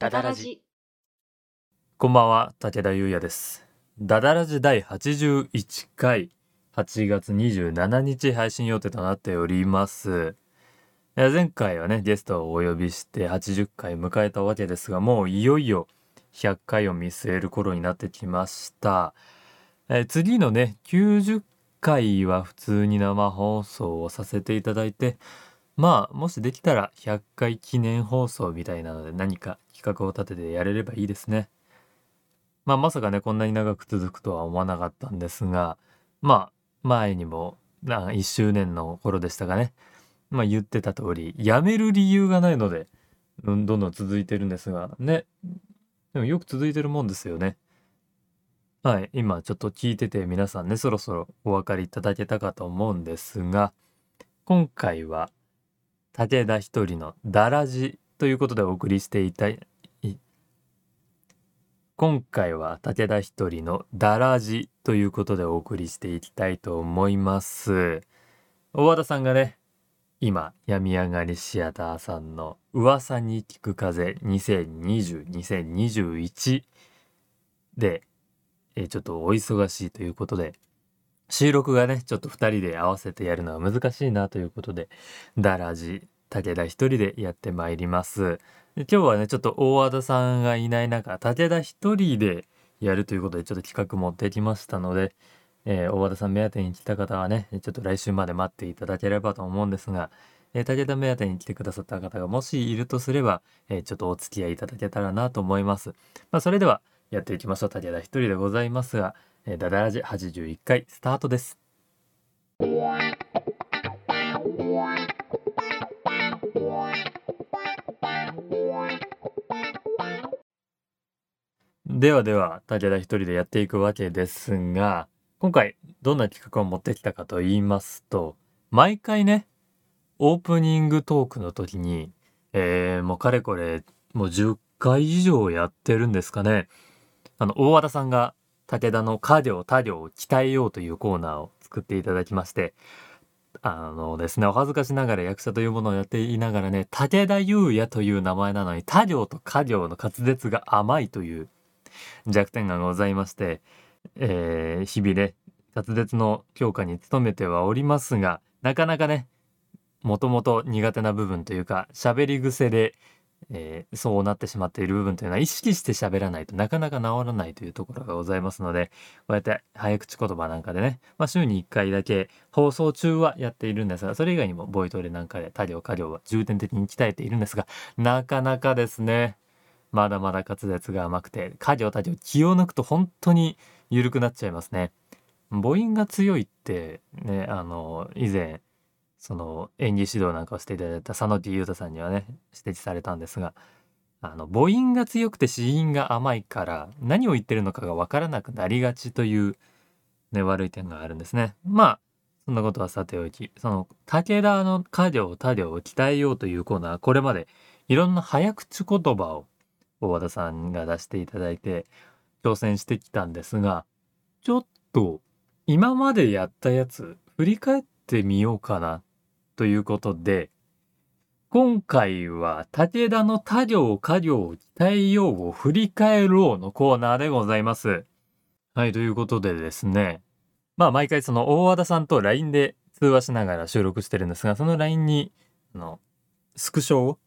ダダラジこんばんは、武田優也です。ダダラジ第81回、8月27日配信予定となっております。前回はね、ゲストをお呼びして80回迎えたわけですが、もういよいよ100回を見据える頃になってきました。えー次のね、90回は普通に生放送をさせていただいて、まあ、もしできたら100回記念放送みたいなので何か企画を立ててやれればいいですね。まあまさかねこんなに長く続くとは思わなかったんですがまあ前にも1周年の頃でしたかねまあ言ってた通りやめる理由がないのでどんどん続いてるんですがねでもよく続いてるもんですよねはい今ちょっと聞いてて皆さんねそろそろお分かりいただけたかと思うんですが今回は武田一人のダラジということでお送りしていたい今回は武田一人のダラジということでお送りしていきたいと思います。大和田さんがね、今、病み上がりシアターさんの噂に聞く風2020-2021で、えーちょっとお忙しいということで、収録がね、ちょっと二人で合わせてやるのは難しいなということで、ダラジ、武田一人でやってまいります。今日はねちょっと大和田さんがいない中武田一人でやるということでちょっと企画持ってきましたので、えー大和田さん目当てに来た方はねちょっと来週まで待っていただければと思うんですが、えー武田目当てに来てくださった方がもしいるとすれば、えーちょっとお付き合いいただけたらなと思います。まあ、それではやっていきましょう武田一人でございますが、えーダダラジ81回スタートです。ではでは武田一人でやっていくわけですが今回どんな企画を持ってきたかと言いますと毎回ねオープニングトークの時に、えーもうかれこれもう10回以上やってるんですかね。あの大和田さんが武田の家業他業を鍛えようというコーナーを作っていただきましてあのですねお恥ずかしながら役者というものをやっていながらね武田優也という名前なのに他行と家業の滑舌が甘いという弱点がございまして、えー日々ね滑舌の強化に努めてはおりますがなかなかねもともと苦手な部分というか喋り癖で、えーそうなってしまっている部分というのは意識して喋らないとなかなか治らないというところがございますのでこうやって早口言葉なんかでね、まあ、週に1回だけ放送中はやっているんですがそれ以外にもボイトレなんかで他行家業は重点的に鍛えているんですがなかなかですねまだまだ滑舌が甘くて家業他行気を抜くと本当に緩くなっちゃいますね母音が強いってねあの以前その演技指導なんかをしていただいた佐野木優太さんにはね指摘されたんですがあの母音が強くて子音が甘いから何を言ってるのかが分からなくなりがちという、ね、悪い点があるんですね。まあそんなことはさておきその武田の家業他業を鍛えようというコーナーこれまでいろんな早口言葉を大和田さんが出していただいて挑戦してきたんですがちょっと今までやったやつ振り返ってみようかなということで今回は武田の他行家業を鍛えようを振り返ろうのコーナーでございます。はい、ということでですね。まあ毎回その大和田さんと LINE で通話しながら収録してるんですが、その LINE にあのスクショを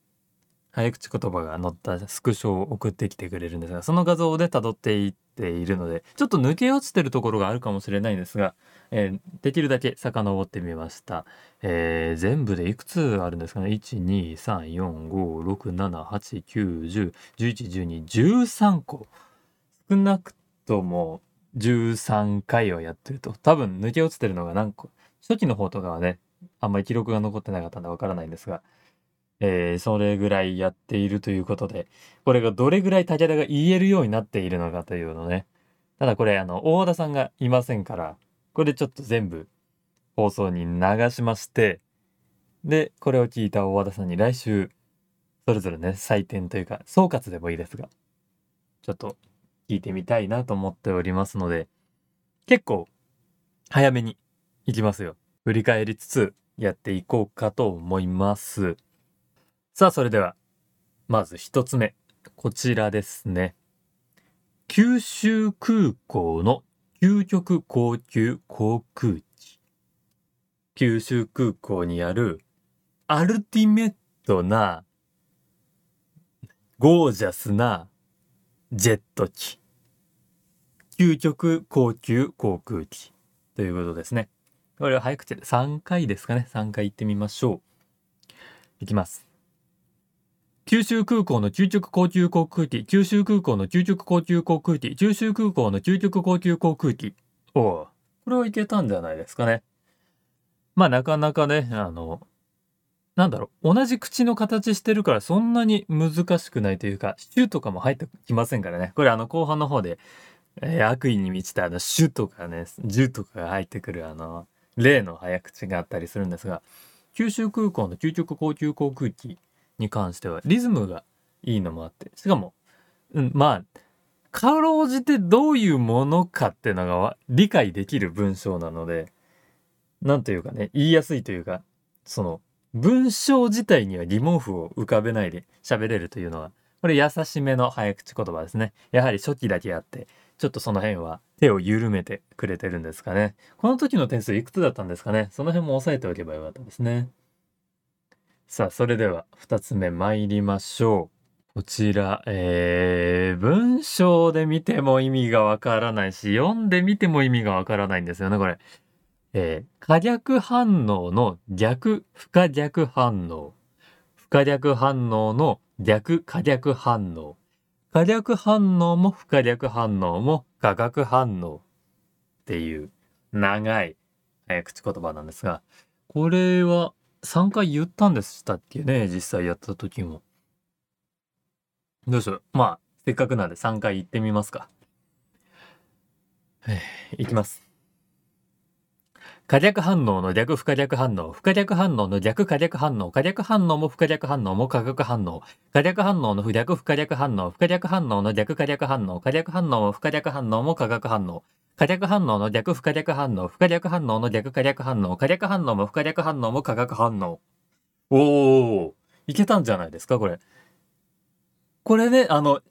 早口言葉が載ったスクショを送ってきてくれるんですが、その画像で辿っていっているので、ちょっと抜け落ちてるところがあるかもしれないんですが、えーできるだけ遡ってみました。えー全部でいくつあるんですかね ?1,2,3,4,5,6,7,8,9,10,11,12,13 個。少なくとも13回をやってると。多分抜け落ちてるのが何個。初期の方とかはね、あんまり記録が残ってなかったんでわからないんですが、えーそれぐらいやっているということで、これがどれぐらい武田が言えるようになっているのかというのね。ただこれ、あの、大和田さんがいませんから、これでちょっと全部放送に流しまして、で、これを聞いた大和田さんに来週、それぞれね、採点というか、総括でもいいですが、ちょっと聞いてみたいなと思っておりますので、結構早めに行きますよ。振り返りつつやっていこうかと思います。さあ、それでは、まず一つ目。こちらですね。九州空港の究極高級航空機。九州空港にあるアルティメットなゴージャスなジェット機。究極高級航空機ということですね。これは早口で3回ですかね。3回言ってみましょう。いきます。九州空港の究極高級航空機、九州空港の究極高級航空機、九州空港の究極高級航空機。おお、これはいけたんじゃないですかね。まあなかなかね、あの、なんだろう、同じ口の形してるからそんなに難しくないというか、シュとかも入ってきませんからね。これあの後半の方で、えー悪意に満ちたあのシュとかね、ジュとかが入ってくるあの、例の早口があったりするんですが、九州空港の究極高級航空機に関してはリズムがいいのもあって、しかも、うん、まあ、かろうじてどういうものかっていうのが理解できる文章なので、なんというかね、言いやすいというか、その、文章自体には疑問符を浮かべないで喋れるというのは、これ優しめの早口言葉ですね。やはり初期だけあって、ちょっとその辺は手を緩めてくれてるんですかね。この時の点数いくつだったんですかね。その辺も押さえておけばよかったですね。さあ、それでは2つ目参りましょう。こちら、えー、文章で見ても意味がわからないし、読んでみても意味がわからないんですよね、これ。えー、可逆反応の逆不可逆反応。不可逆反応の逆可逆反応。可逆反応も不可逆反応も化学反応っていう長い早口言葉なんですが、これは3回言ったんでしたっけね、実際やった時も。どうしよう。まあ、せっかくなんで3回言ってみますか。えーいきます。可逆反応の逆不可逆反応、不可逆反応の逆可逆反応、可逆反応も不可逆反応も化学反応、可逆反応の不逆不可逆反応、不可逆反応の逆可逆反応、可逆反応も不可逆反応も化学反応、可逆反応の逆不可逆反応、不可逆反応の逆可逆反応、可逆反応も不可逆反応も化学反応。おお、いけたんじゃないですか、これ。これね、あの、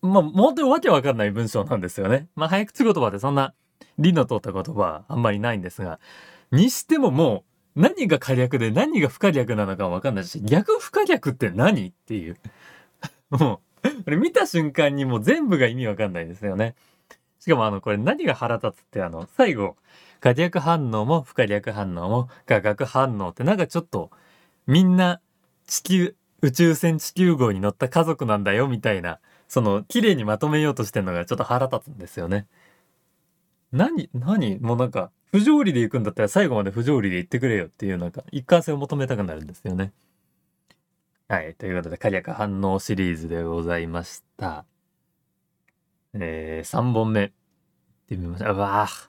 まあ、本当にわけわかんない文章なんですよね。ま、早口言葉ってそんな理の通った言葉はあんまりないんですが、にしてももう何が可逆で何が不可逆なのかわかんないし、逆不可逆って何っていう。もう、これ見た瞬間にもう全部が意味わかんないですよね。しかもあの、これ何が腹立つってあの、最後、可逆反応も不可逆反応も化学反応ってなんかちょっとみんな地球、宇宙船地球号に乗った家族なんだよみたいな、その綺麗にまとめようとしてるのがちょっと腹立つんですよね。何何？もうなんか不条理で行くんだったら最後まで不条理で言ってくれよっていうなんか一貫性を求めたくなるんですよね。はい。ということで、火力反応シリーズでございました。えー、3本目。ってみましょう。うわぁ。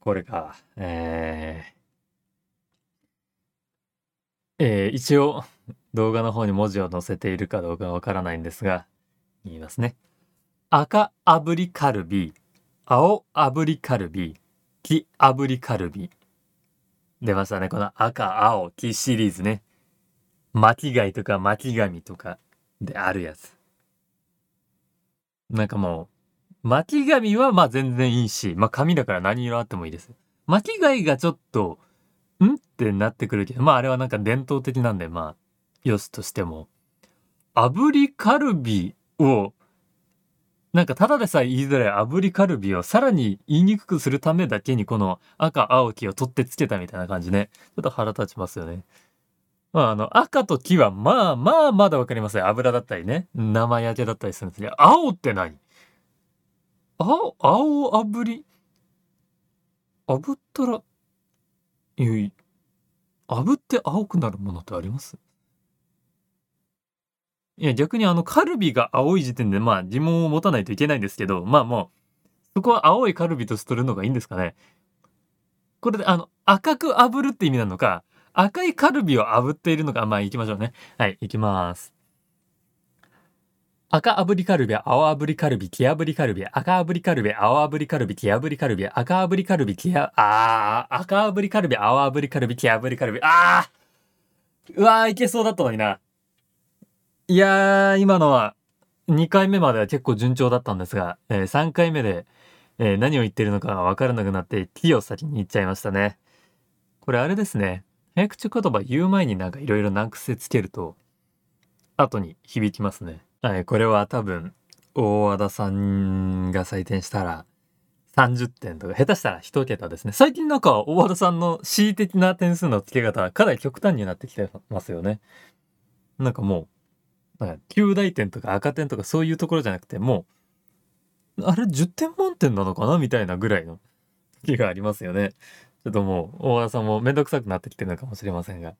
これか。えー、えー、一応、動画の方に文字を載せているかどうかわからないんですが、言いますね。赤炙りカルビ、青炙りカルビ、黄炙りカルビ。出ましたね。この赤、青、黄シリーズね。巻き貝とか巻き紙とかであるやつ。なんかもう、巻き紙はまあ全然いいし、まあ紙だから何色あってもいいです。巻き貝がちょっと、んってなってくるけど、まああれはなんか伝統的なんで、まあ、よしとしても。炙りカルビを、なんかただでさえ言いづらい炙りカルビをさらに言いにくくするためだけにこの赤、青、黄を取ってつけたみたいな感じね。ちょっと腹立ちますよね。まあ、あの、赤と黄は、まあまあまだわかりますよ。油だったりね。生焼けだったりするんですね。青って何青、青炙り炙ったら、いやい炙って青くなるものってありますいや、逆にあの、カルビが青い時点で、まあ、疑問を持たないといけないんですけど、まあもう、そこは青いカルビとしてるのがいいんですかね。これで、あの、赤く炙るって意味なのか、赤いカルビを炙っているのか、まあ行きましょうね。はい、行きます。赤炙りカルビ、青炙りカルビ、黄炙りカルビ、赤炙りカルビ、青炙りカルビ、黄炙りカルビ、赤炙りカルビ、黄あ、あー、赤炙りカルビ、青炙りカルビ、黄炙りカルビ、あーうわー、いけそうだったのにな。いやー、今のは、2回目までは結構順調だったんですが、えー3回目で、えー何を言ってるのかわからなくなって、T を先に言っちゃいましたね。これあれですね。早口言葉言う前になんかいろいろ難癖つけると、後に響きますね。はい、これは多分、大和田さんが採点したら、30点とか、下手したら1桁ですね。最近なんか大和田さんの恣意的な点数の付け方はかなり極端になってきてますよね。なんかもう、なんか9大点とか赤点とかそういうところじゃなくて、もう、あれ10点満点なのかなみたいなぐらいの時がありますよね。ちょっともう、大和さんもめんどくさくなってきてるのかもしれませんが。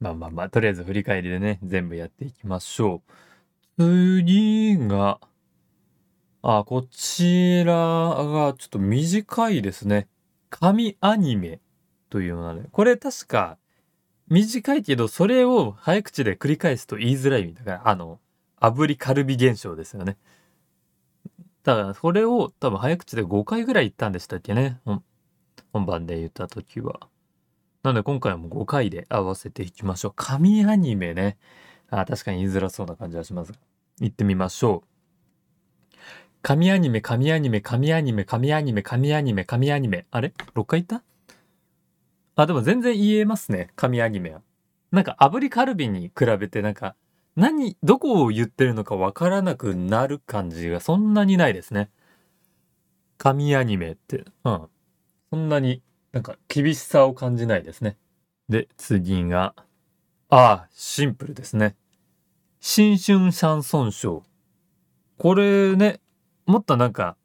まあまあまあ、とりあえず振り返りでね、全部やっていきましょう。次が、あ、こちらがちょっと短いですね。紙アニメというもので、これ確か短いけど、それを早口で繰り返すと言いづらいみたいな、あの、炙りカルビ現象ですよね。だから、それを多分早口で5回ぐらい言ったんでしたっけね。本番で言った時は。なので今回も5回で合わせていきましょう。紙アニメね。あ確かに言いづらそうな感じはしますが。行ってみましょう。紙アニメ、紙アニメ、紙アニメ、紙アニメ、紙アニメ、紙アニメ。あれ ?6 回言った？あ、でも全然言えますね。紙アニメは。なんか炙りカルビに比べてなんか、何、どこを言ってるのかわからなくなる感じがそんなにないですね。紙アニメって。うん。そんなになんか厳しさを感じないですね。で、次が、ああ、シンプルですね。新春シャンソンショー。これね、もっとなんか、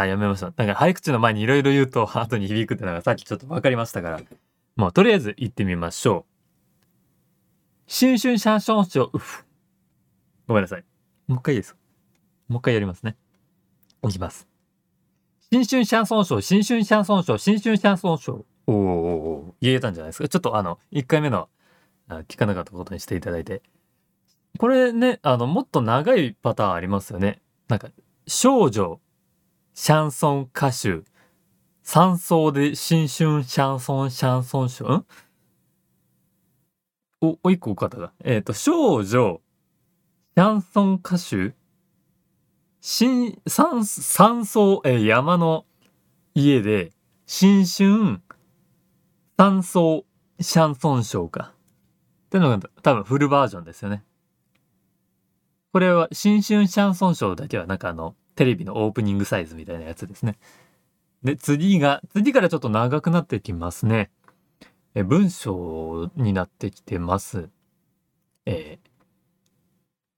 あ、やめました。なんか早口の前にいろいろ言うと 後に響くってのがさっきちょっと分かりましたから。もうとりあえず行ってみましょう。新春シャンソンショー、うふ。ごめんなさい。もう一回いいです。もう一回やりますね。いきます。新春シャンソンショー、新春シャンソンショー、新春シャンソンショー。おーおお言えたんじゃないですか？ちょっとあの、1回目の聞かなかったことにしていただいて。これね、あの、もっと長いパターンありますよね。なんか、少女、シャンソン歌手、山荘で新春シャンソンシャンソンショー、んお、お、一個方が。えっ、と、少女、シャンソン歌手、新、山、山荘、えー山の家で、新春、山荘、シャンソンショーか。ってのが多分フルバージョンですよね。これは新春シャンソンショーだけはなんかあの、テレビのオープニングサイズみたいなやつですね。で、次が、次からちょっと長くなってきますね。え、文章になってきてます。えー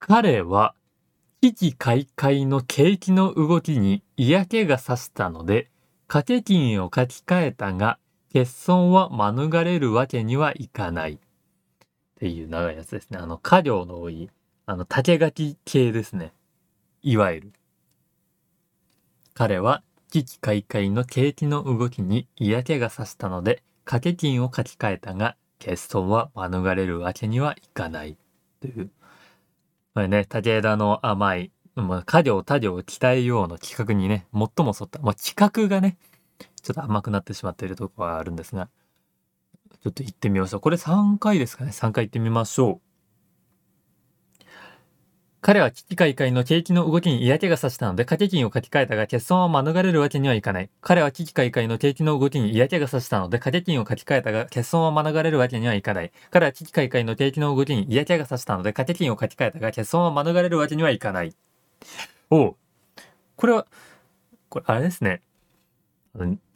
彼は、危機開会の景気の動きに嫌気がさしたので、掛け金を書き換えたが、欠損は免れるわけにはいかない。っていう長いやつですね。あの、家業の多い、あの、竹書き系ですね。いわゆる。彼は、危機開会の景気の動きに嫌気がさしたので、掛け金を書き換えたが、欠損は免れるわけにはいかない。という。これね、武枝の甘い、まあ、家業他業を鍛えようの企画にね、最も沿った、まあ、企画がね、ちょっと甘くなってしまっているところはあるんですが、ちょっと行ってみましょう。これ3回ですかね。3回行ってみましょう。彼は危機開会の景気の動きに嫌気がさしたので、掛け金を書き換えたが、欠損は免れるわけにはいかない。彼は危機開会の景気の動きに嫌気がさしたので、掛け金を書き換えたが、欠損は免れるわけにはいかない。彼は危機開会の景気の動きに嫌気がさしたので、掛け金を書き換えたが、欠損は免れるわけにはいかない。おうこれは、これあれですね。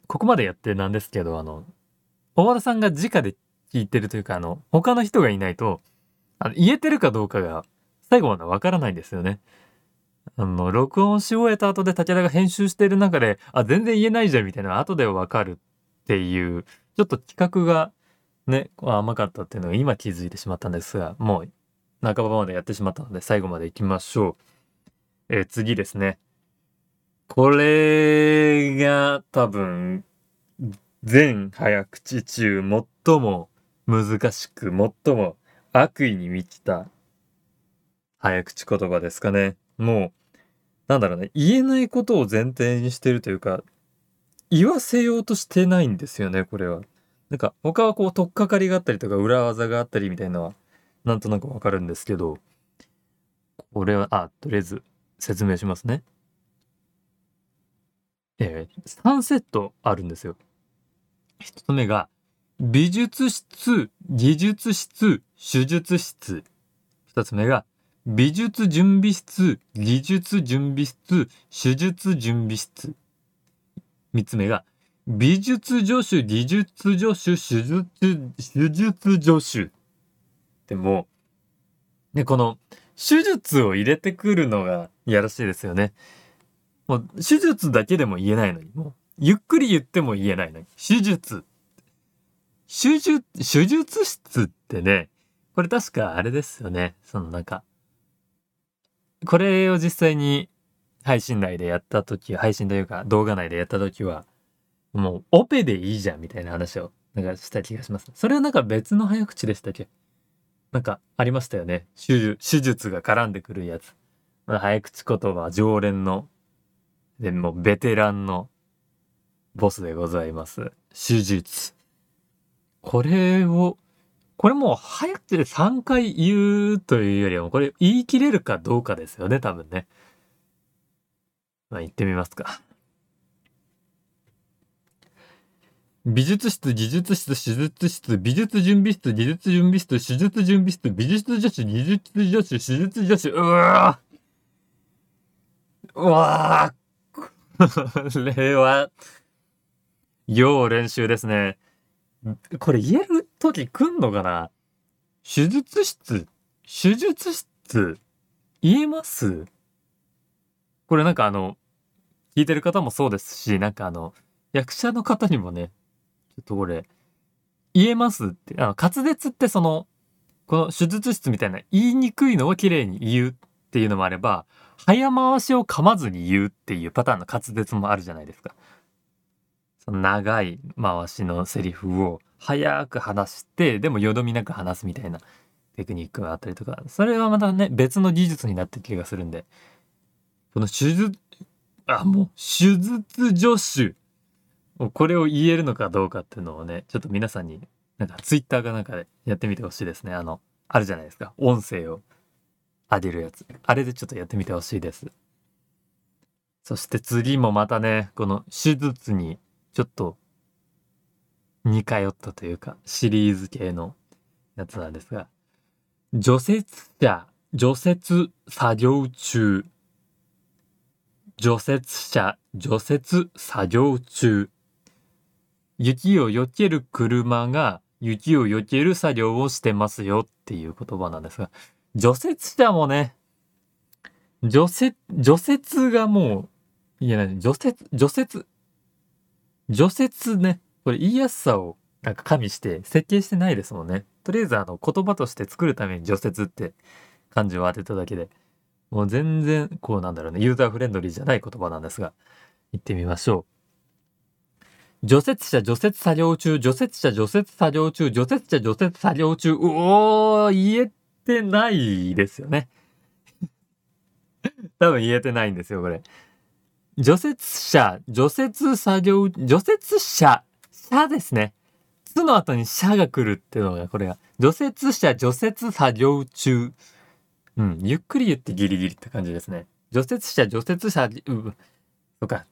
ここまでやってなんですけど、あの、大和田さんが直で聞いてるというか、あの、他の人がいないと、あの言えてるかどうかが最後までわからないんですよね。あの、録音し終えた後で武田が編集してる中で、あ、全然言えないじゃんみたいな後でわかるっていう、ちょっと企画がね、甘かったっていうのが今気づいてしまったんですが、もう半ばまでやってしまったので最後まで行きましょう。え次ですね。これが多分、全早口中最も難しく、最も悪意に満ちた早口言葉ですかね。もう、なんだろうね、言えないことを前提にしてるというか、言わせようとしてないんですよね、これは。なんか、他はこう、取っかかりがあったりとか、裏技があったりみたいなのは、なんとなくわかるんですけど、これは、あ、とりあえず説明しますね。えー、3セットあるんですよ。1つ目が、美術室、技術室、手術室。2つ目が、美術準備室、技術準備室、手術準備室。3つ目が、美術助手、技術助手、手術、手術助手。でも、ね、この、手術を入れてくるのがやらしいですよね。もう、手術だけでも言えないのに、もう、ゆっくり言っても言えないのに、手術。手術、手術室ってね、これ確かあれですよね。そのなんか、これを実際に配信内でやった時、配信というか動画内でやった時は、もうオペでいいじゃんみたいな話をなんかした気がします。それはなんか別の早口でしたっけ？なんかありましたよね。手術が絡んでくるやつ。まあ早口言葉常連の、でもベテランのボスでございます。手術。これを、これもう早口で3回言うというよりは、これ言い切れるかどうかですよね、多分ね。まあ言ってみますか。美術室、技術室、手術室、美術準備室、技術準備室、手術準備室、美術助手、技術助手、手術助手、うわうわこれは、要練習ですね。これ言える時来んのかな？手術室、手術室、言えます？これなんかあの、聞いてる方もそうですし、なんかあの、役者の方にもね、ちょっとこれ、言えますって、あの、滑舌ってその、この手術室みたいな言いにくいのを綺麗に言うっていうのもあれば、早回しを噛まずに言うっていうパターンの滑舌もあるじゃないですか。その長い回しのセリフを早く話して、でもよどみなく話すみたいなテクニックがあったりとか、それはまたね、別の技術になってる気がするんで、この手術、あ、もう、手術助手。これを言えるのかどうかっていうのをね、ちょっと皆さんに、なんかツイッターかなんかでやってみてほしいですね。あの、あるじゃないですか。音声を上げるやつ。あれでちょっとやってみてほしいです。そして次もまたね、この手術にちょっと似通ったというか、シリーズ系のやつなんですが、除雪車、除雪作業中。除雪車、除雪作業中。雪を避ける車が雪を避ける作業をしてますよっていう言葉なんですが、除雪車もね、除雪、除雪がもう、いや、除雪、除雪、除雪ね、これ言いやすさをなんか加味して設計してないですもんね。とりあえずあの言葉として作るために除雪って漢字を当てただけで、もう全然こうなんだろうね、ユーザーフレンドリーじゃない言葉なんですが、行ってみましょう。除雪車除雪作業中、除雪車除雪作業中、除雪車除雪作業中、うおー、言えてないですよね。多分言えてないんですよ、これ。除雪車、除雪作業、除雪車、車ですね。つの後に車が来るっていうのが、これが、除雪車、除雪作業中。うん、ゆっくり言ってギリギリって感じですね。除雪車、除雪車、う、とか、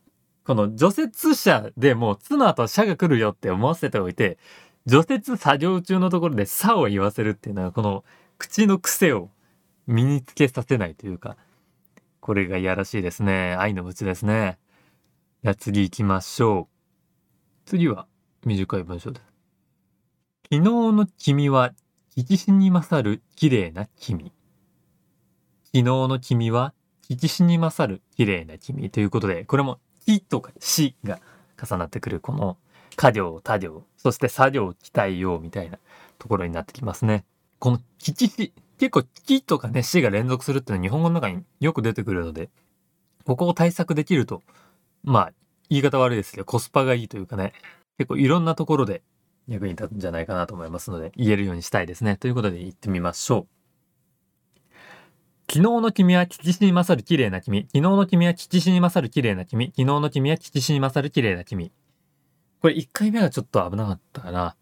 この除雪車でもう、つの後車が来るよって思わせておいて、除雪作業中のところでさを言わせるっていうのは、この口の癖を身につけさせないというか、これがいやらしいですね。愛の鞭ですね。じゃあ次行きましょう。次は短い文章です。昨日の君は、聞きに勝る綺麗な君。昨日の君は、聞きに勝る綺麗な君ということで、これもきとかしが重なってくるこの家業、他行、そして作業、期待用みたいなところになってきますね。このきちし、結構きとかね、しが連続するっていうのは日本語の中によく出てくるので、ここを対策できると、まあ、言い方悪いですけど、コスパがいいというかね、結構いろんなところで役に立つんじゃないかなと思いますので、言えるようにしたいですね。ということで言ってみましょう。昨日の君は吉しに勝る綺麗な君。昨日の君は吉しに勝る綺麗な君。昨日の君は吉しに勝る綺麗な君。これ1回目はちょっと危なかったかな。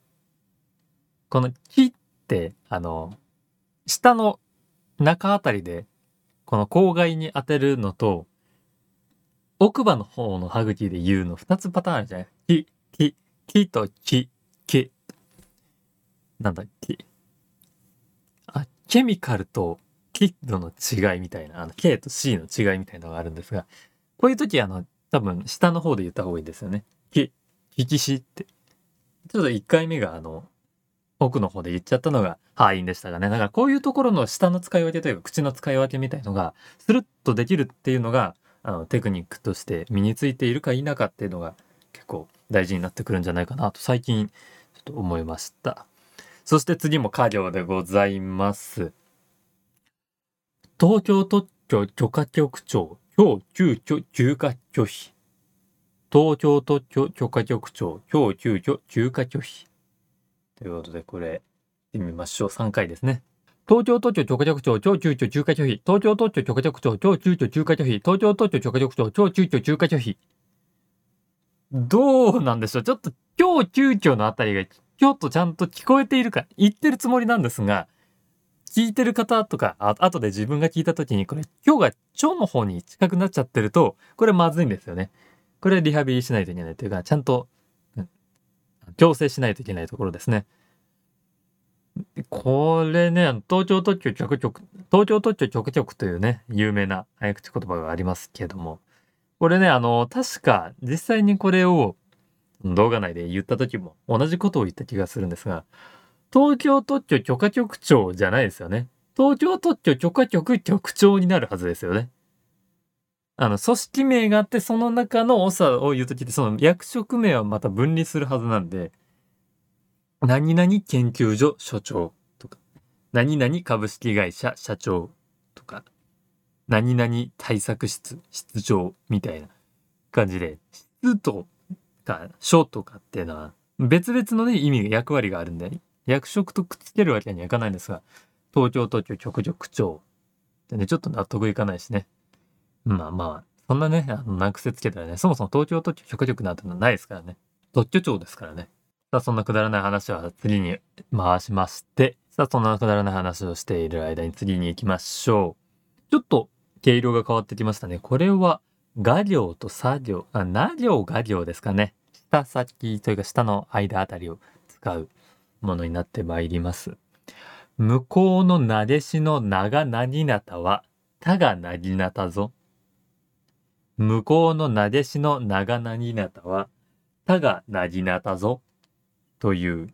この木って、あの、下の中あたりで、この口外に当てるのと、奥歯の方の歯茎で言うの2つパターンあるじゃない？木、木、木と木、木。なんだ、木。あ、ケミカルとキッドの違いみたいな、あの、K と C の違いみたいなのがあるんですが、こういう時あの、多分下の方で言った方がいいんですよね。き、ききしって。ちょっと1回目があの、奥の方で言っちゃったのが敗因でしたがね。だからこういうところの下の使い分けというか口の使い分けみたいのがスルッとできるっていうのがあのテクニックとして身についているか否かっていうのが結構大事になってくるんじゃないかなと最近ちょっと思いました。そして次も家業でございます。東京特許許可局長、今日急遽休暇拒否。東京特許許可局長、今日急遽休暇拒否。ということで、これ、見てみましょう。3回ですね。東京特許許可局長、超急遽休暇拒否。東京特許許可局長、超急遽休暇拒否。東京特許許可局長、超急遽休暇拒否。どうなんでしょう？ちょっと、今日急遽のあたりが、ちょっとちゃんと聞こえているか、言ってるつもりなんですが、聞いてる方とか、あ後で自分が聞いた時に、これ、今日が腸の方に近くなっちゃってると、これまずいんですよね。これリハビリしないといけないというか、ちゃんと、矯正しないといけないところですね。これね、東京特許局、東京特許局というね、有名な早口言葉がありますけども、これね、あの、確か実際にこれを動画内で言った時も同じことを言った気がするんですが、東京特許許可局長じゃないですよね。東京特許許可局局長になるはずですよね。あの、組織名があって、その中の長を言うときって、その役職名はまた分離するはずなんで、何々研究所所長とか、何々株式会社社長とか、何々対策室室長みたいな感じで、室とか所とかっていうのは、別々のね、意味役割があるんで、役職とくっつけるわけにはいかないんですが、東京特許局局長ってね、ちょっと納得いかないしね。まあまあ、そんなね、あの、難癖つけたらね、そもそも東京特許許可局なんてのはないですからね。特許庁ですからね。さあ、そんなくだらない話は次に回しまして、さあ、そんなくだらない話をしている間に次に行きましょう。ちょっと毛色が変わってきましたね。これは、画行と作業、あ、な行画行ですかね。下先というか下の間あたりを使うものになってまいります。向こうのなでしの長なぎなたは、たがなぎなたぞ。向こうのなでしの長なぎなたは、たがなぎなたぞ。という、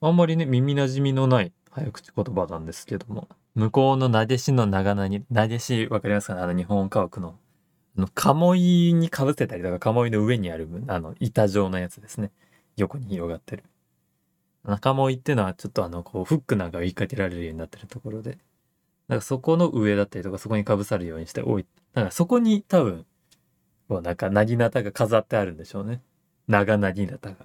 あんまりね、耳馴染みのない早口言葉なんですけども、向こうのなでしの長なぎ、なでしわかりますかねあの日本家屋の、あの、鴨居にかぶせたりとか、鴨居の上にある、あの、板状のやつですね。横に広がってる。中もいっていうのはちょっとあの、こう、フックなんかが言いかけられるようになってるところで、なんかそこの上だったりとか、そこにかぶさるようにしておい、なんかそこに多分、こうなんか、なぎなたが飾ってあるんでしょうね。長なぎなたが。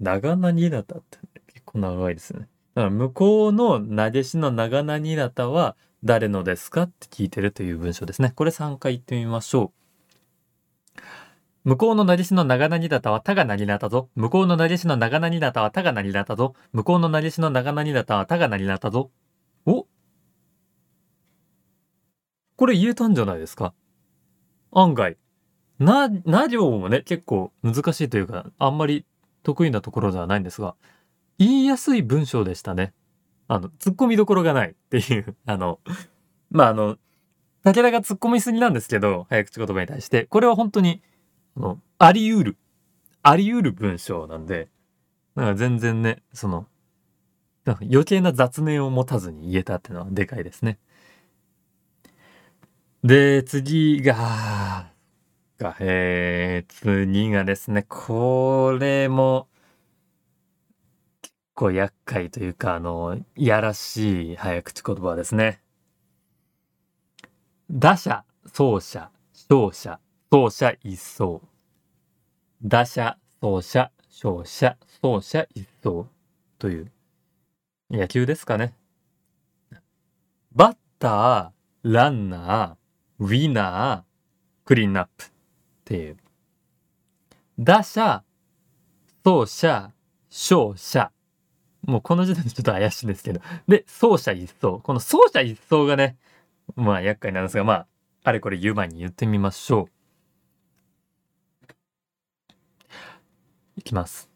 長なぎなたって結構長いですね。だから向こうのなでしの長なぎなたは誰のですかって聞いてるという文章ですね。これ3回言ってみましょう。向こうのなでしの長なぎなたはたがなぎなたぞ。向こうのなでしの長なぎなたはたがなぎなたぞ。向こうのなでしの長なぎなたはたがなぎなたぞ。おこれ言えたんじゃないですか？案外。な、な行もね、結構難しいというか、あんまり得意なところではないんですが、言いやすい文章でしたね。あの、突っ込みどころがないっていう、あの、まあ、あの、武田が突っ込みすぎなんですけど、早口言葉に対して、これは本当に、あの、あり得る、あり得る文章なんで、なんか全然ね、その、余計な雑念を持たずに言えたっていうのはでかいですね。で、次が、が、えー、次がですね、これも、結構厄介というか、あの、いやらしい早口言葉ですね。打者、走者、勝者、走者一掃。打者、走者、勝者、走者一掃。という、野球ですかね。バッター、ランナー、ウィナー、クリーンアップっていう。打者、走者、勝者。もうこの時点でちょっと怪しいんですけど。で、走者一掃。この走者一掃がね、まあ厄介なんですが、まあ、あれこれ言う前に言ってみましょう。いきます。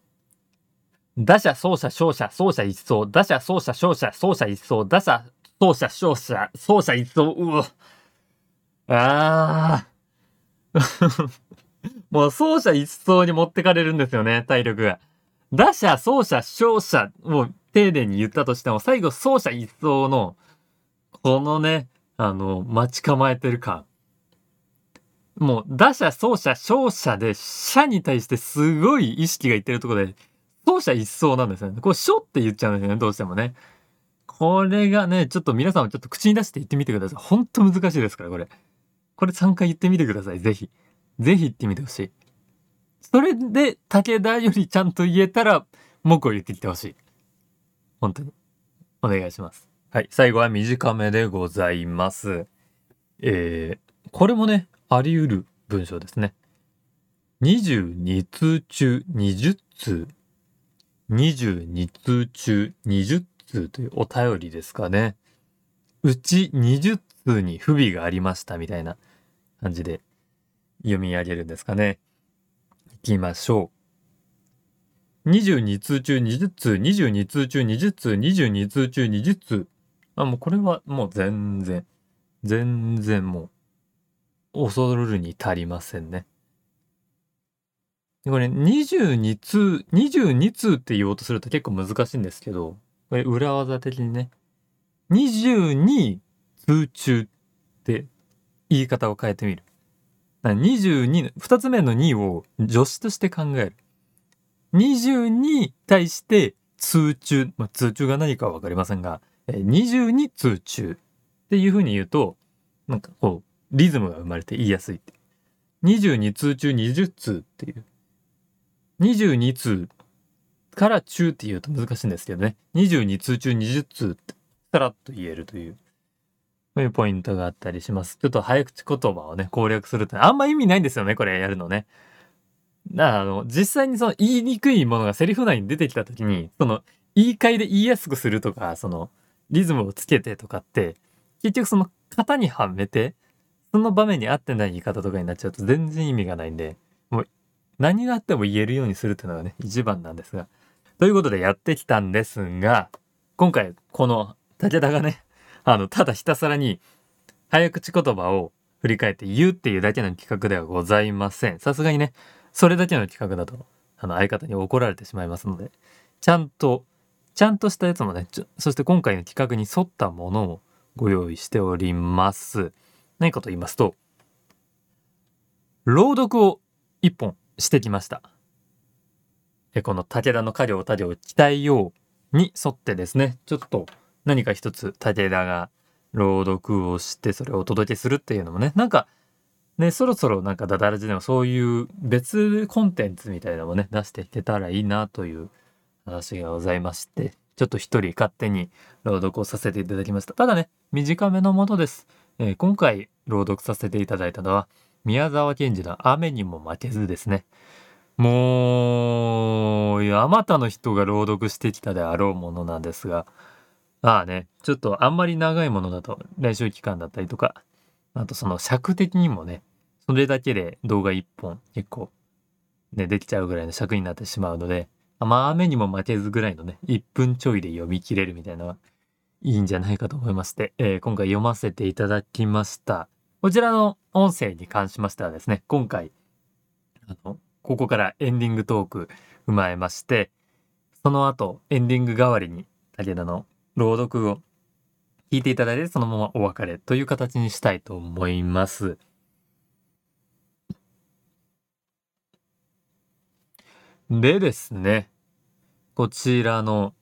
打者、走者、勝者、走者一掃。打者、走者、勝者、走者一掃。打者、走者、勝者、走者一掃。うわ。あー。もう走者一掃に持ってかれるんですよね、体力が。打者、走者、勝者、もう丁寧に言ったとしても、最後走者一掃の、このね、あの、待ち構えてる感。もう、打者、走者、勝者で、者に対してすごい意識がいってるとこで、走者一掃なんですよね。これ、書って言っちゃうんですよね、どうしてもね。これがね、ちょっと皆さんもちょっと口に出して言ってみてください。ほんと難しいですから、これ。これ3回言ってみてください、ぜひ。ぜひ言ってみてほしい。それで、武田よりちゃんと言えたら、文句を言ってきてほしい。本当に。お願いします。はい。最後は短めでございます。えー、これもね、あり得る文章ですね。22通中20通。22通中20通というお便りですかね。うち20通に不備がありましたみたいな感じで読み上げるんですかね。いきましょう。22通中20通、22通中20通、22通中20通。あ、もうこれはもう全然、全然もう、恐るに足りませんね。これ22通、22通って言おうとすると結構難しいんですけど、これ裏技的にね、22通中って言い方を変えてみる。22、二つ目の2を助詞として考える。20に対して通中、まあ、通中が何かはわかりませんが、22通中っていうふうに言うと、なんかこう、リズムが生まれて言いやすいって。22通中20通っていう。22通から中って言うと難しいんですけどね。22通中20通ってさらっと言えるという。そういうポイントがあったりします。ちょっと早口言葉をね、攻略するってあんま意味ないんですよね、これやるのね。だからあの、実際にその言いにくいものがセリフ内に出てきた時に、その言い換えで言いやすくするとか、そのリズムをつけてとかって、結局その型にはめて、その場面に合ってない言い方とかになっちゃうと全然意味がないんで、もう何があっても言えるようにするっていうのがね、一番なんですが。ということでやってきたんですが、今回この武田がね、あの、ただひたすらに早口言葉を振り返って言うっていうだけの企画ではございません。さすがにね、それだけの企画だと、あの、相方に怒られてしまいますので、ちゃんと、ちゃんとしたやつもね、そして今回の企画に沿ったものをご用意しております。何かと言いますと、朗読を一本してきました。えこの武田の家業他業鍛えように沿ってですね、ちょっと何か一つ武田が朗読をしてそれをお届けするっていうのもね、なんかね、そろそろなんかダダラジでもそういう別コンテンツみたいなのもね、出していけたらいいなという話がございまして、ちょっと一人勝手に朗読をさせていただきました。ただね、短めのものです。えー今回朗読させていただいたのは、宮沢賢治の雨にも負けずですね。もう、あまたの人が朗読してきたであろうものなんですが、まあね、ちょっとあんまり長いものだと練習期間だったりとか、あとその尺的にもね、それだけで動画1本結構ね、できちゃうぐらいの尺になってしまうので、まあ雨にも負けずぐらいのね、1分ちょいで読み切れるみたいなのはいいんじゃないかと思いまして、えー今回読ませていただきました。こちらの音声に関しましてはですね、今回、あの、ここからエンディングトーク踏まえまして、その後エンディング代わりに武田の朗読を聞いていただいてそのままお別れという形にしたいと思います。でですね、こちらの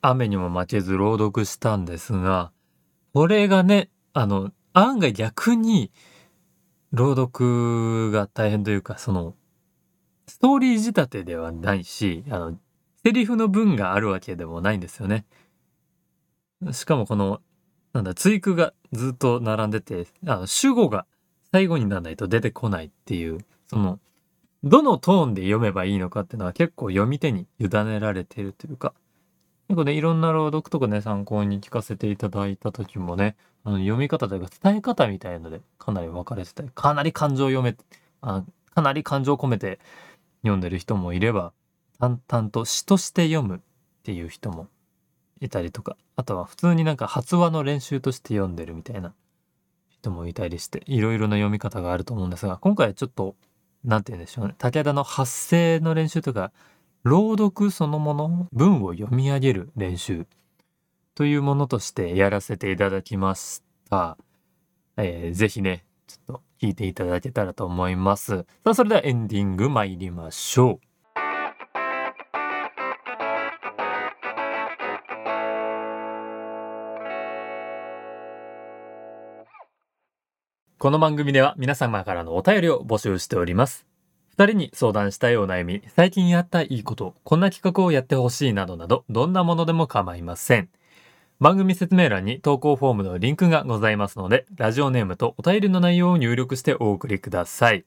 雨にも負けず朗読したんですが、これがね、あの、案外逆に朗読が大変というか、その、ストーリー仕立てではないし、あの、セリフの文があるわけでもないんですよね。しかもこのなんだ、追句がずっと並んでて、あの、主語が最後にならないと出てこないっていう、その、どのトーンで読めばいいのかっていうのは結構読み手に委ねられてるというか、結構ね、いろんな朗読とかね、参考に聞かせていただいた時もね、あの読み方というか伝え方みたいのでかなり分かれてたり、かなり感情を読め、あかなり感情を込めて読んでる人もいれば、淡々と詩として読むっていう人もいたりとか、あとは普通になんか発話の練習として読んでるみたいな人もいたりして、いろいろな読み方があると思うんですが、今回はちょっと、なんて言うんでしょうね、武田の発声の練習とか、朗読そのもの、文を読み上げる練習というものとしてやらせていただきました。えー、ぜひね、ちょっと聞いていただけたらと思います。さあ、それではエンディング参りましょう。この番組では皆様からのお便りを募集しております。二人に相談したいお悩み、最近やったいいこと、こんな企画をやってほしいなどなど、どんなものでも構いません。番組説明欄に投稿フォームのリンクがございますので、ラジオネームとお便りの内容を入力してお送りください。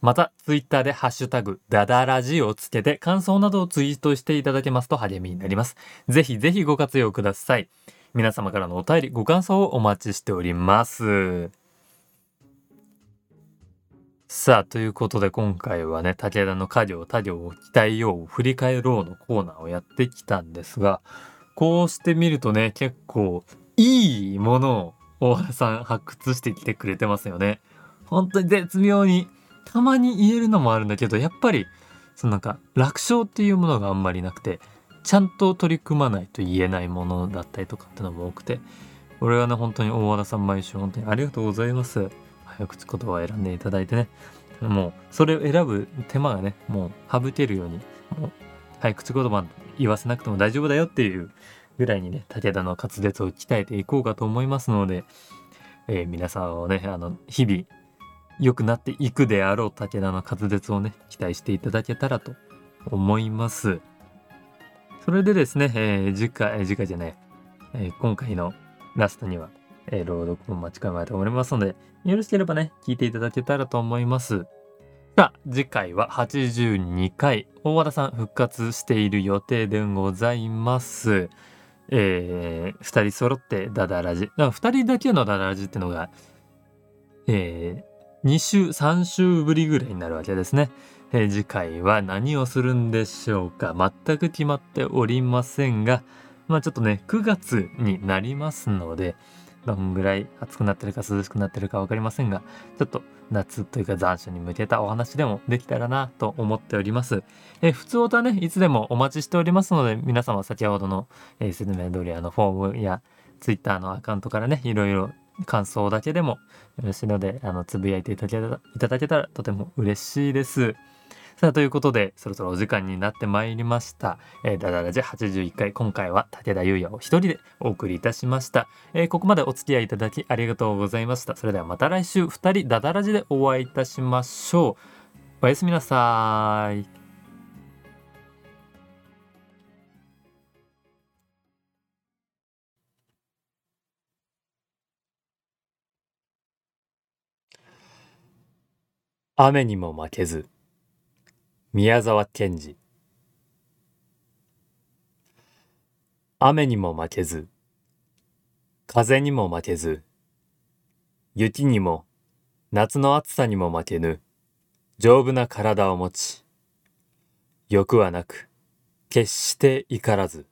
また、ツイッターでハッシュタグ、ダダラジをつけて感想などをツイートしていただけますと励みになります。ぜひぜひご活用ください。皆様からのお便り、ご感想をお待ちしております。さあ、ということで今回はね、武田の家業、他業を鍛えよう、振り返ろうのコーナーをやってきたんですが、こうしてみるとね、結構いいものを大原さん発掘してきてくれてますよね。本当に絶妙に、たまに言えるのもあるんだけど、やっぱり、そのなんか楽勝っていうものがあんまりなくて、ちゃんと取り組まないと言えないものだったりとかってのも多くて、俺はね、本当に大和田さん毎週本当にありがとうございます。早口言葉を選んでいただいてね。もうそれを選ぶ手間がねもう省けるようにもう早口言葉言わせなくても大丈夫だよっていうぐらいにね武田の滑舌を鍛えていこうかと思いますので、えー、皆さんをねあの日々良くなっていくであろう武田の滑舌をね期待していただけたらと思います。それでですね、えー、次回次回じゃない、えー、今回のラストにはえー、朗読も待ち構えておりますので、よろしければね、聞いていただけたらと思います。さあ、次回は82回、大和田さん復活している予定でございます。えー、2人揃ってダダラジ。だ2人だけのダダラジってのが、えー、2週、3週ぶりぐらいになるわけですね。えー、次回は何をするんでしょうか全く決まっておりませんが、まあちょっとね、9月になりますので、どんぐらい暑くなってるか涼しくなってるか分かりませんが、ちょっと夏というか残暑に向けたお話でもできたらなと思っております。え普通歌ね、いつでもお待ちしておりますので、皆様先ほどの、えー、説明通りあのフォームや Twitter のアカウントからね、いろいろ感想だけでもよろしいので、あの、つぶやいていただけたらとても嬉しいです。さあ、ということで、そろそろお時間になってまいりました。えー、ダダラジ81回、今回は武田優也を一人でお送りいたしました。えー、ここまでお付き合いいただきありがとうございました。それではまた来週2人ダダラジでお会いいたしましょう。おやすみなさい。雨にも負けず。宮沢賢治。雨にも負けず風にも負けず雪にも夏の暑さにも負けぬ丈夫な体を持ち欲はなく決して怒らず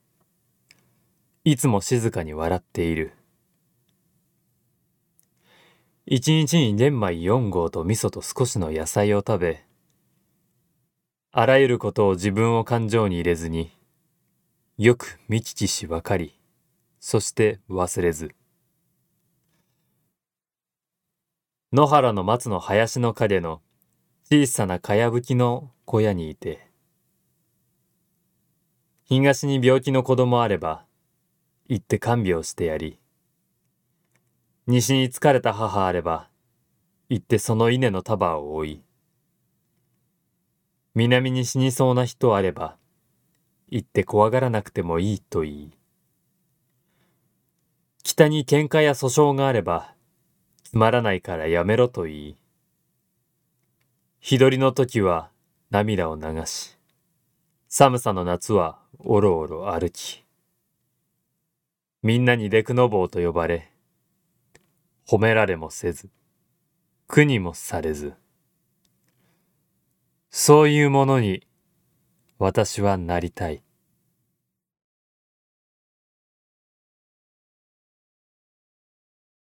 いつも静かに笑っている。一日に玄米4合と味噌と少しの野菜を食べあらゆることを自分を感情に入れずに、よく見聞きし分かり、そして忘れず。野原の松の林の陰の小さなかやぶきの小屋にいて、東に病気の子供あれば、行って看病してやり、西に疲れた母あれば、行ってその稲の束を追い、南に死にそうな人あれば、行って怖がらなくてもいいと言い、北に喧嘩や訴訟があれば、つまらないからやめろと言い、日取りの時は涙を流し、寒さの夏はおろおろ歩き、みんなにデクノボーと呼ばれ、褒められもせず、苦にもされず、そういうものに私はなりたい。